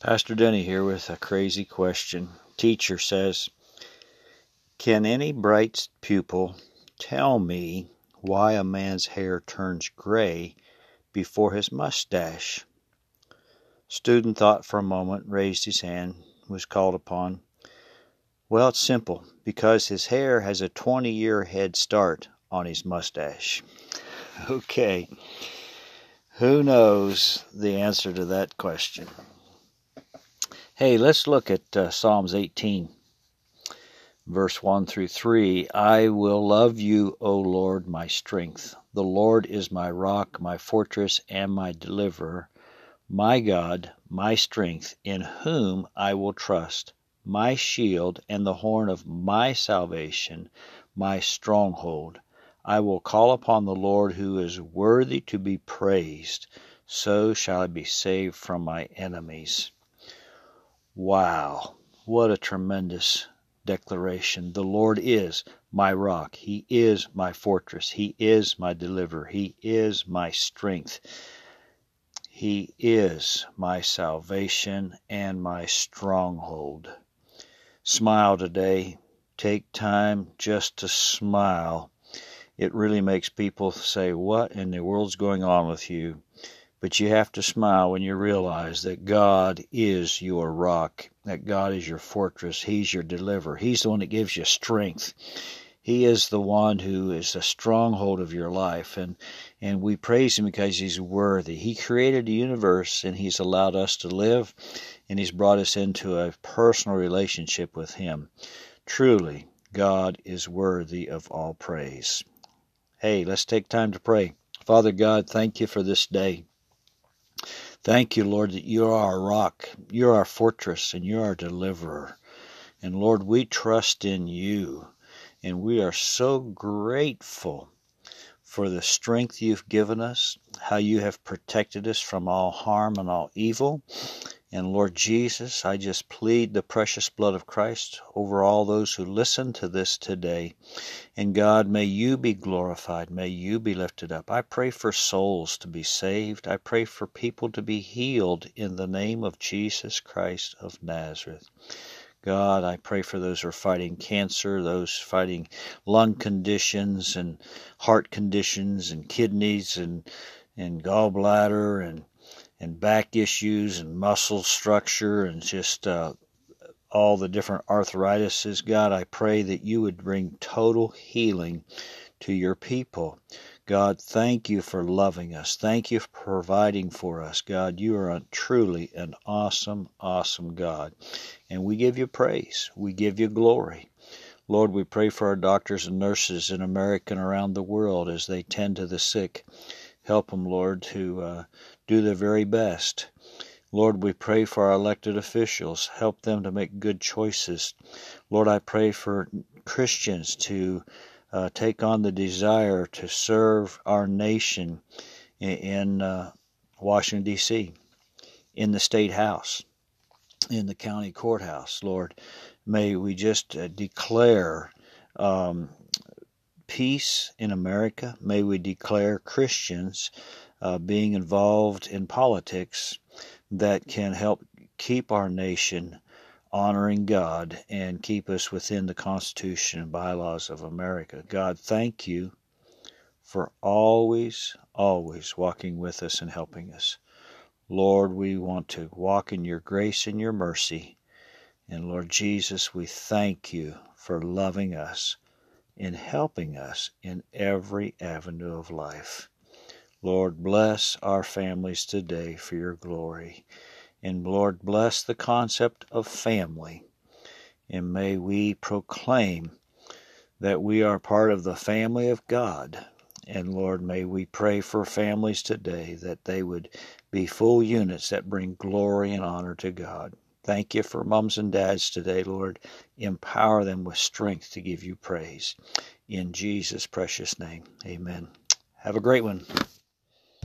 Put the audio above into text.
Pastor Denny here with a crazy question. Teacher says, Can any bright pupil tell me why a man's hair turns gray before his mustache? Student thought for a moment, raised his hand, was called upon. Well, it's simple because his hair has a 20 year head start on his mustache. Okay. Who knows the answer to that question? Hey, let's look at uh, Psalms 18, verse 1 through 3. I will love you, O Lord, my strength. The Lord is my rock, my fortress, and my deliverer, my God, my strength, in whom I will trust, my shield and the horn of my salvation, my stronghold. I will call upon the Lord who is worthy to be praised. So shall I be saved from my enemies. Wow, what a tremendous declaration. The Lord is my rock. He is my fortress. He is my deliverer. He is my strength. He is my salvation and my stronghold. Smile today. Take time just to smile. It really makes people say, What in the world's going on with you? But you have to smile when you realize that God is your rock, that God is your fortress. He's your deliverer. He's the one that gives you strength. He is the one who is the stronghold of your life. And, and we praise Him because He's worthy. He created the universe and He's allowed us to live and He's brought us into a personal relationship with Him. Truly, God is worthy of all praise. Hey, let's take time to pray. Father God, thank you for this day. Thank you, Lord, that you are our rock, you're our fortress, and you're our deliverer. And Lord, we trust in you, and we are so grateful for the strength you've given us, how you have protected us from all harm and all evil, and Lord Jesus, I just plead the precious blood of Christ over all those who listen to this today. And God, may you be glorified. May you be lifted up. I pray for souls to be saved. I pray for people to be healed in the name of Jesus Christ of Nazareth. God, I pray for those who are fighting cancer, those fighting lung conditions and heart conditions and kidneys and, and gallbladder and and back issues and muscle structure and just uh, all the different arthritises. God, I pray that you would bring total healing to your people. God, thank you for loving us. Thank you for providing for us. God, you are a, truly an awesome, awesome God. And we give you praise. We give you glory. Lord, we pray for our doctors and nurses in America and around the world as they tend to the sick. Help them, Lord, to uh, do their very best. Lord, we pray for our elected officials. Help them to make good choices. Lord, I pray for Christians to uh, take on the desire to serve our nation in, in uh, Washington, D.C., in the State House, in the county courthouse. Lord, may we just uh, declare um, peace in America. May we declare Christians uh, being involved in politics that can help keep our nation honoring God and keep us within the Constitution and bylaws of America. God, thank you for always, always walking with us and helping us. Lord, we want to walk in your grace and your mercy. And Lord Jesus, we thank you for loving us in helping us in every avenue of life. Lord, bless our families today for your glory. And Lord, bless the concept of family. And may we proclaim that we are part of the family of God. And Lord, may we pray for families today that they would be full units that bring glory and honor to God. Thank you for mums and dads today, Lord. Empower them with strength to give you praise. In Jesus' precious name, amen. Have a great one.